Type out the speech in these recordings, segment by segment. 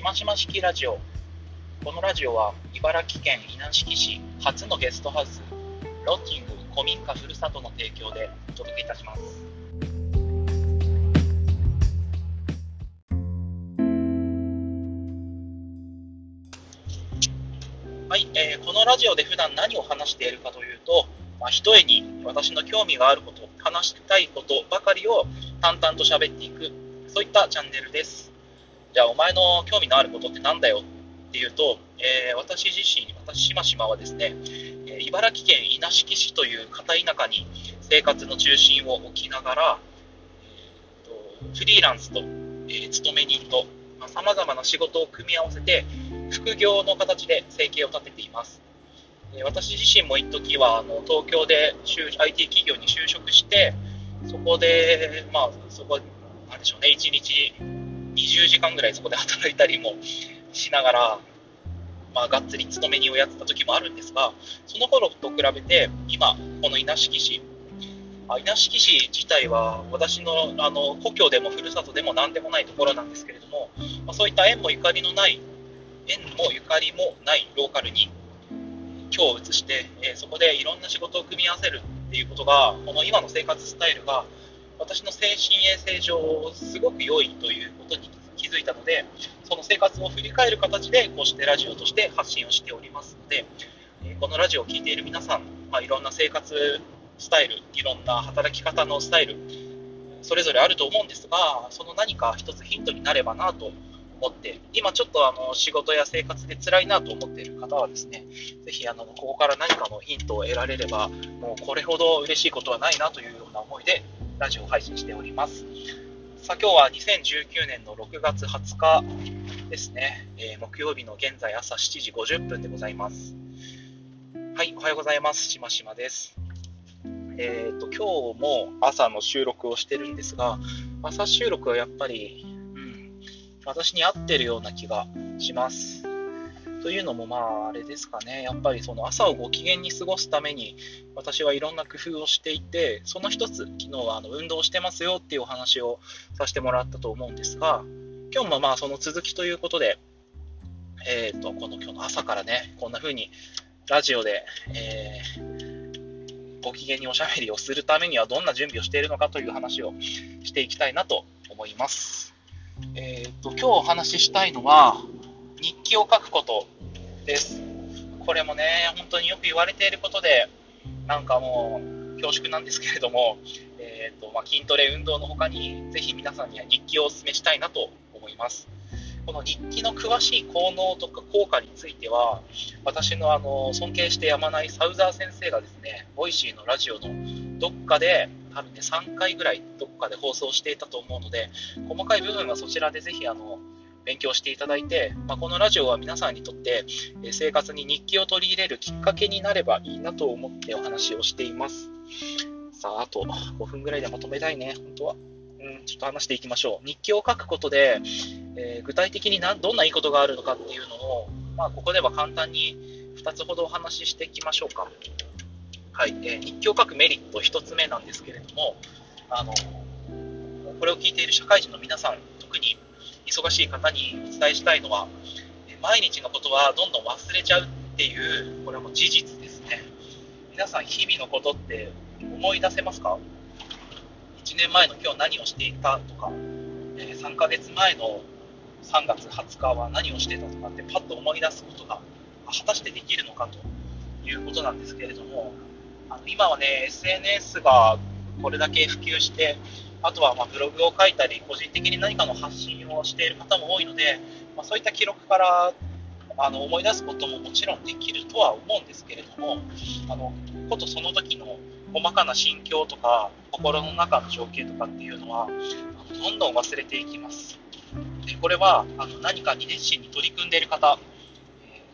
しましま式ラジオ。このラジオは茨城県稲敷市初のゲストハウスロッジング古民家ふるさとの提供でお届けいたします。はい、えー、このラジオで普段何を話しているかというと、まあ、ひとえに私の興味があること話したいことばかりを淡々と喋っていくそういったチャンネルです。じゃあお前の興味のあることって何だよっていうと、えー、私自身、私、しましまはですね、えー、茨城県稲敷市という片田舎に生活の中心を置きながら、えーと、フリーランスと、えー、勤め人と、さまざ、まな仕事を組み合わせて、副業の形で生計を立てています。え私自身も一時はあの東京で IT 企業に就職して、そこで、まあ、そこ、なんでしょうね、1日20時間ぐらいそこで働いたりもしながら、まあ、がっつり勤め人をやってた時もあるんですが、その頃と比べて、今、この稲敷市、稲敷市自体は私のあの故郷でもふるさとでも何でもないところなんですけれども、まあ、そういった縁もゆかりのない、縁もゆかりもないローカルに今日移して、えー、そこでいろんな仕事を組み合わせるっていうことが、この今の生活スタイルが私の精神衛生上すごく良いということに気づいたので、その生活を振り返る形で、こうしてラジオとして発信をしておりますので、このラジオを聴いている皆さん、まあ、いろんな生活スタイル、いろんな働き方のスタイル、それぞれあると思うんですが、その何か一つヒントになればなと思って、今ちょっとあの仕事や生活で辛いなと思っている方はですね、ぜひあのここから何かのヒントを得られれば、もうこれほど嬉しいことはないなというような思いでラジオを配信しております。さあ今日は2019年の6月20日ですね、えー、木曜日の現在朝7時50分でございます。はい、おはようございます。しましまです。えっ、ー、と、今日も朝の収録をしてるんですが、朝収録はやっぱり、うん、私に合ってるような気がします。というのも、まあ、あれですかね、やっぱりその朝をご機嫌に過ごすために、私はいろんな工夫をしていて、その一つ、昨日はあの運動してますよっていうお話をさせてもらったと思うんですが、今日もまあその続きということで、えーと、この今日の朝からね、こんな風にラジオで、えー、ご機嫌におしゃべりをするためにはどんな準備をしているのかという話をしていきたいなと思います。えーと、今日お話ししたいのは、日記を書くことです。これもね、本当によく言われていることで、なんかもう恐縮なんですけれども、えーとまあ、筋トレ、運動の他に、ぜひ皆さんには日記をお勧めしたいなと思います。この日記の詳しい効能とか効果については、私のあの尊敬してやまないサウザー先生がですね、 Voicy のラジオのどっかで、多分ね、3回ぐらいどっかで放送していたと思うので、細かい部分はそちらでぜひあの勉強していただいて、まあ、このラジオは皆さんにとって生活に日記を取り入れるきっかけになればいいなと思ってお話をしています。さあ、あと5分ぐらいでまとめたいね、本当は。うん、ちょっと話していきましょう。日記を書くことで、えー、具体的にどんないいことがあるのかっていうのを、まあ、ここでは簡単に2つほどお話ししていきましょうか。はい、えー、日記を書くメリット1つ目なんですけれども、あのこれを聞いている社会人の皆さん、特に忙しい方にお伝えしたいのは、毎日のことはどんどん忘れちゃうっていう、これはもう事実ですね。皆さん、日々のことって思い出せますか ?1 年前の今日何をしていたとか、え3ヶ月前の3月20日は何をしてたとかってパッと思い出すことが果たしてできるのかということなんですけれども、あの今はね、SNS がこれだけ普及して、あとはまブログを書いたり、個人的に何かの発信をしている方も多いので、まあ、そういった記録からあの思い出すことももちろんできるとは思うんですけれども、あのことその時の細かな心境とか、心の中の情景とかっていうのは、どんどん忘れていきます。でこれはあの何かに熱心に取り組んでいる方、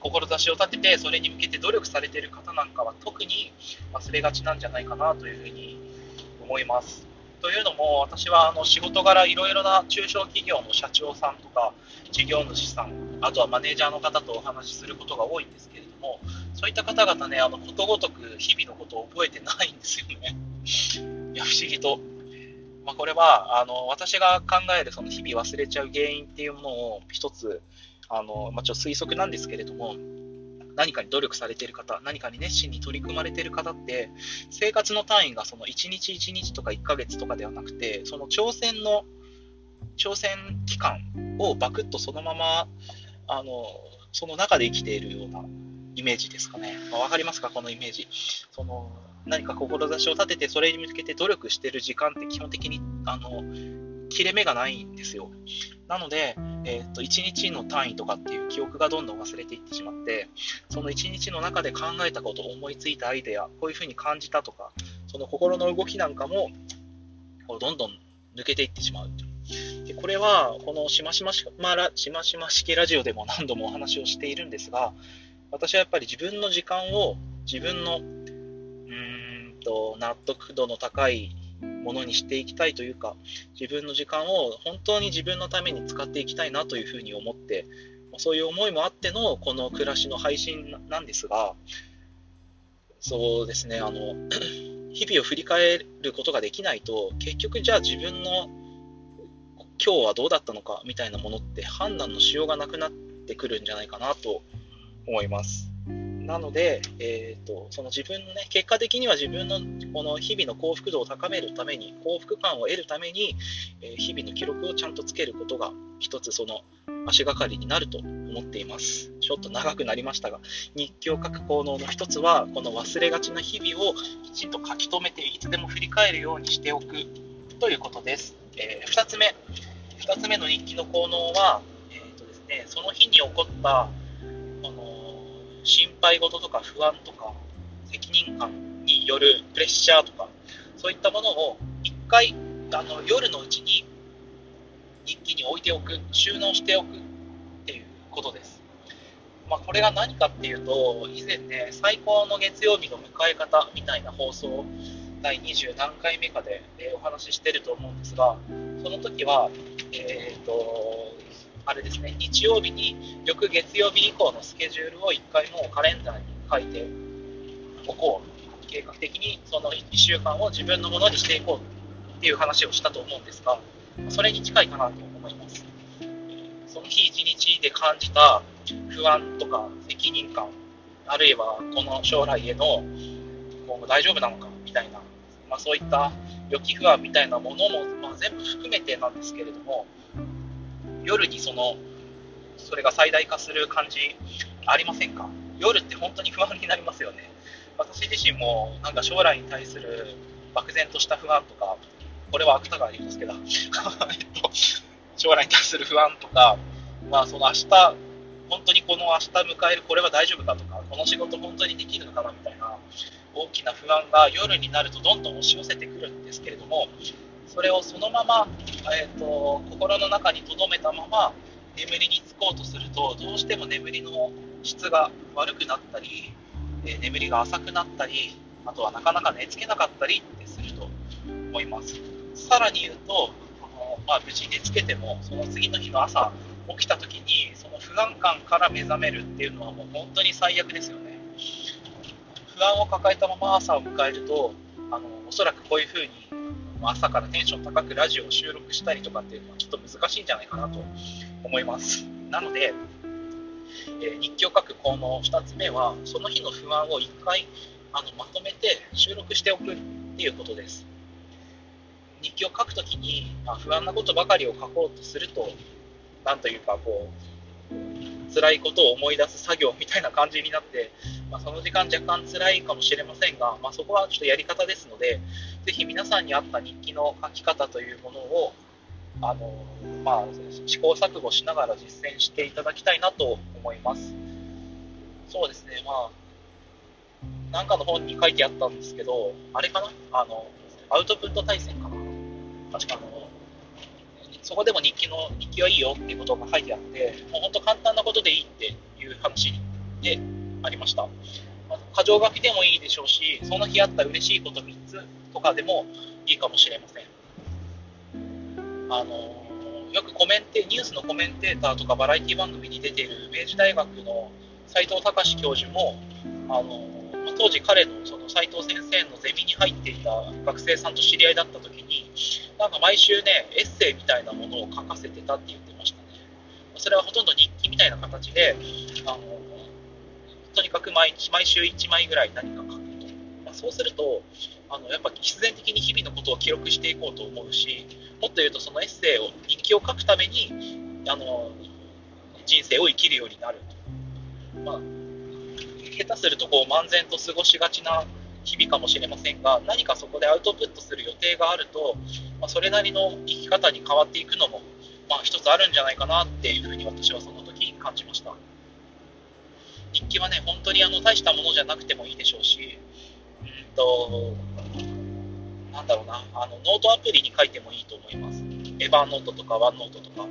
志を立てて、それに向けて努力されている方なんかは特に忘れがちなんじゃないかなというふうに思います。というのも、私はあの仕事柄、いろいろな中小企業の社長さんとか、事業主さん、あとはマネージャーの方とお話しすることが多いんですけれども、そういった方々ね、あのことごとく日々のことを覚えてないんですよね。いや、不思議と。まあ、これはあの私が考えるその日々忘れちゃう原因っていうものを一つあの、まあ、ちょっと推測なんですけれども、何かに努力されている方、何かに熱心に取り組まれている方って、生活の単位がその1日1日とか1ヶ月とかではなくて、その挑戦の、挑戦期間をバクッとそのまま、あの、その中で生きているようなイメージですかね。わ、まあ、かりますかこのイメージ。その、何か志を立てて、それに向けて努力している時間って基本的に、あの、切れ目がないんですよ。なので、えー、と1日の単位とかっていう記憶がどんどん忘れていってしまって、その1日の中で考えたこと、思いついたアイデア、こういうふうに感じたとか、その心の動きなんかも、こうどんどん抜けていってしまう。でこれは、このしましましまらしましま式ラジオでも 何度もお話をしているんですが、私はやっぱり自分の時間を自分のうーんと納得度の高いものにしていきたいというか、自分の時間を本当に自分のために使っていきたいなというふうに思って、そういう思いもあってのこの暮らしの配信なんですが、そうですね、あの、日々を振り返ることができないと、結局じゃあ自分の今日はどうだったのかみたいなものって判断のしようがなくなってくるんじゃないかなと思います。なので、えーと、その自分のね、結果的には自分のこの日々の幸福度を高めるために、幸福感を得るために、えー、日々の記録をちゃんとつけることが、一つその足がかりになると思っています。ちょっと長くなりましたが、日記を書く効能の一つは、この忘れがちな日々をきちんと書き留めて、いつでも振り返るようにしておくということです。えー、2つ目、2つ目の日記の効能は、えーとですね、その日に起こった心配事とか不安とか責任感によるプレッシャーとかそういったものを一回あの夜のうちに日記に置いておく収納しておくっていうことです、まあ、これが何かっていうと以前ね最高の月曜日の迎え方みたいな放送第20何回目かで、えお話ししてると思うんですがその時はえっ、ー、とあれですね、日曜日に翌月曜日以降のスケジュールを1回もうカレンダーに書いておこう。計画的にその1週間を自分のものにしていこうっていう話をしたと思うんですが、それに近いかなと思います。その日一日で感じた不安とか責任感、あるいはこの将来への今後大丈夫なのかみたいな、まあ、そういった予期不安みたいなものも、まあ、全部含めてなんですけれども、夜にそのそれが最大化する感じありませんか？夜って本当に不安になりますよね。私自身もなんか将来に対する漠然とした不安とかこれは芥川龍之介だ。将来に対する不安とか、まあ、その明日本当にこの明日迎えるこれは大丈夫かとかこの仕事本当にできるのかなみたいな大きな不安が夜になるとどんどん押し寄せてくるんですけれどもそれをそのまま、えーと、心の中に留めたまま眠りにつこうとするとどうしても眠りの質が悪くなったり、えー、眠りが浅くなったりあとはなかなか寝つけなかったりってすると思います。さらに言うとこの、まあ、無事寝つけてもその次の日の朝起きた時にその不安感から目覚めるっていうのはもう本当に最悪ですよね。不安を抱えたまま朝を迎えるとあのおそらくこういうふうに朝からテンション高くラジオを収録したりとかっていうのはちょっと難しいんじゃないかなと思います。なので、えー、日記を書く項の2つ目は、その日の不安を1回あのまとめて収録しておくっていうことです。日記を書くときに、まあ、不安なことばかりを書こうとすると、なんというかこう、辛いことを思い出す作業みたいな感じになって、まあ、その時間若干辛いかもしれませんが、まあ、そこはちょっとやり方ですので、ぜひ皆さんに合った日記の書き方というものを、あのまあ、試行錯誤しながら実践していただきたいなと思います。そうですね、まあ、なんかの本に書いてあったんですけど、あれかな？あの、アウトプット対戦かな？確かあの、そこでも日記の、日記はいいよっていうことが書いてあって、もう本当簡単なことでいいっていう話でありました。箇条書きでもいいでしょうし、その日あった嬉しいこと3つとかでもいいかもしれません。あのよくコメンテニュースのコメンテーターとかバラエティ番組に出ている明治大学の斉藤隆教授も、あの当時彼のその斉藤先生のゼミに入っていた学生さんと知り合いだった時に、なんか毎週ね、エッセイみたいなものを書かせてたって言ってましたね。それはほとんど日記みたいな形で、あのとにかく毎日、毎週1枚ぐらい何か書くと。まあ、そうすると、あのやっぱ必然的に日々のことを記録していこうと思うし、もっと言うとそのエッセイを、日記を書くために、あの人生を生きるようになると。まあ、下手するとこう漫然と過ごしがちな日々かもしれませんが、何かそこでアウトプットする予定があると、まあ、それなりの生き方に変わっていくのも、まあ、一つあるんじゃないかなっていうふうに私はその時感じました。日記はね、本当にあの大したものじゃなくてもいいでしょうし、うんと、なんだろうな、あのノートアプリに書いてもいいと思います。エヴァーノートとかワンノートとか。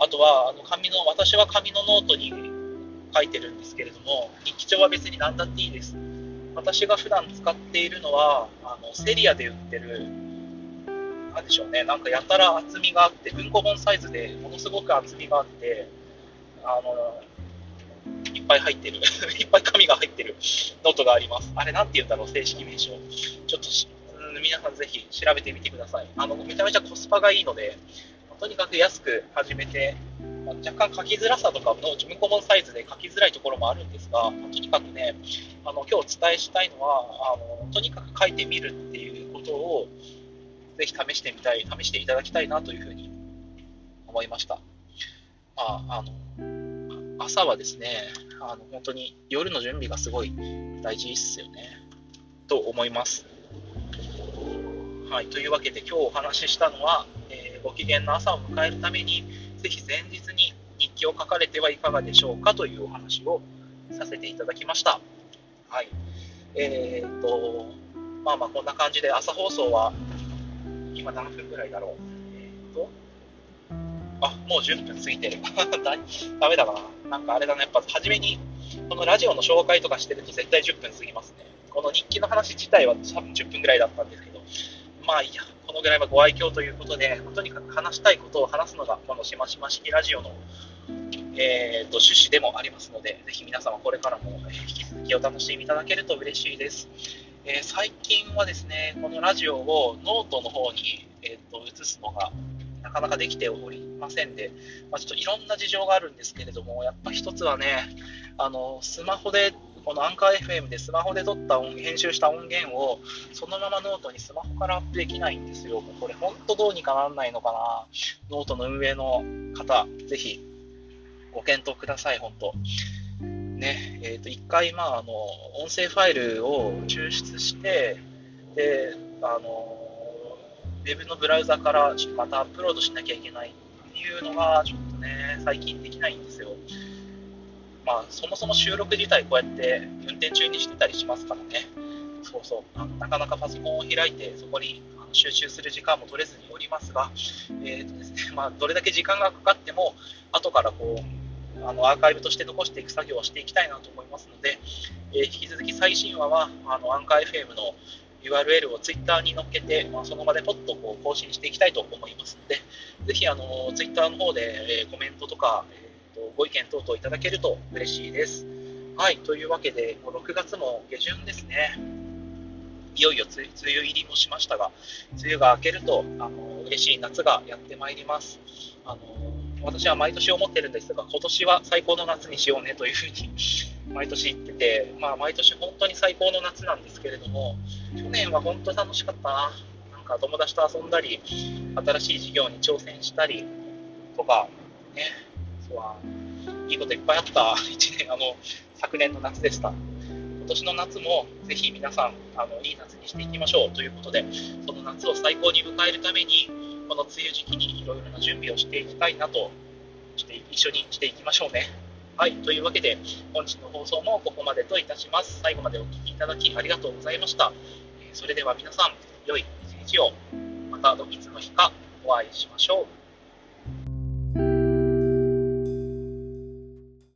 あとは、あの紙の、私は紙のノートに書いてるんですけれども、日記帳は別に何だっていいです。私が普段使っているのは、あのセリアで売ってる、なんでしょうね、なんかやたら厚みがあって、文庫本サイズでものすごく厚みがあって、あのいっぱい入ってる、いっぱい紙が入ってるノートがあります。あれ、なんて言うんだろう、正式名称。ちょっと皆さんぜひ調べてみてください。あのめちゃめちゃコスパがいいので、とにかく安く始めて、まあ、若干書きづらさとかの文庫本サイズで書きづらいところもあるんですが、まあ、とにかくね、あの今日お伝えしたいのはあの、とにかく書いてみるっていうことを、ぜひ試してみたい、試していただきたいなというふうに思いました。まあ、あの朝はですね、あの本当に夜の準備がすごい大事ですよね、と思います。はい、というわけで今日お話ししたのは、えー、ご機嫌な朝を迎えるためにぜひ前日に日記を書かれてはいかがでしょうかというお話をさせていただきました。はい。えー、っと、まあまあこんな感じで朝放送は今何分ぐらいだろう。えー、っと、あ、もう10分過ぎてる。ダメだな。なんかあれだね、やっぱ初めにこのラジオの紹介とかしてると絶対10分過ぎますね。この日記の話自体は多分10分ぐらいだったんですけど、まあいいや、このぐらいはご愛嬌ということで、とにかく話したいことを話すのが、このしましま式ラジオの、えーと、趣旨でもありますので、ぜひ皆様これからも引き続きお楽しみいただけると嬉しいです。えー、最近はですね、このラジオをノートの方に、えーと、移すのがなかなかできておりませんで、まあ、ちょっといろんな事情があるんですけれども、やっぱ一つはね、あのスマホでこのアンカー FM でスマホで撮った音編集した音源をそのままノートにスマホからアップできないんですよ。これ本当どうにかなんないのかな。ノートの運営の方、ぜひご検討ください、本当。ね、えっ、ー、と、一回、まあ、あの、音声ファイルを抽出して、で、あの、ウェブのブラウザからちょっとまたアップロードしなきゃいけないっていうのが、ちょっとね、最近できないんですよ。まあ、そもそも収録自体こうやって運転中にしてたりしますからね。そうそう。あのなかなかパソコンを開いてそこに集中する時間も取れずにおりますが、えーとですね まあ、どれだけ時間がかかっても、後からこう、あのアーカイブとして残していく作業をしていきたいなと思いますので、えー、引き続き最新話はあのアンカー FM の URL を Twitter に載っけて、まあ、その場でポッとこう更新していきたいと思いますので、ぜひあの Twitter の方で、えー、コメントとか、えと、ご意見等々いただけると嬉しいです。はい、というわけで、もう6月も下旬ですね。いよいよ梅雨入りもしましたが、梅雨が明けると、あの嬉しい夏がやってまいります。あの私は毎年思ってるんですが、今年は最高の夏にしようねというふうに 毎年言ってて、まあ、毎年本当に最高の夏なんですけれども、去年は本当楽しかったな。なんか友達と遊んだり、新しい事業に挑戦したりとか、ね、はいいこといっぱいあった1年、あの、昨年の夏でした。今年の夏もぜひ皆さん、あの、いい夏にしていきましょうということで、その夏を最高に迎えるために、この梅雨時期にいろいろな準備をしていきたいなと、して一緒にしていきましょうね。はい、というわけで、本日の放送もここまでといたします。最後までお聴きいただきありがとうございました。それでは皆さん、良い一日を、またどいつの日かお会いしましょう。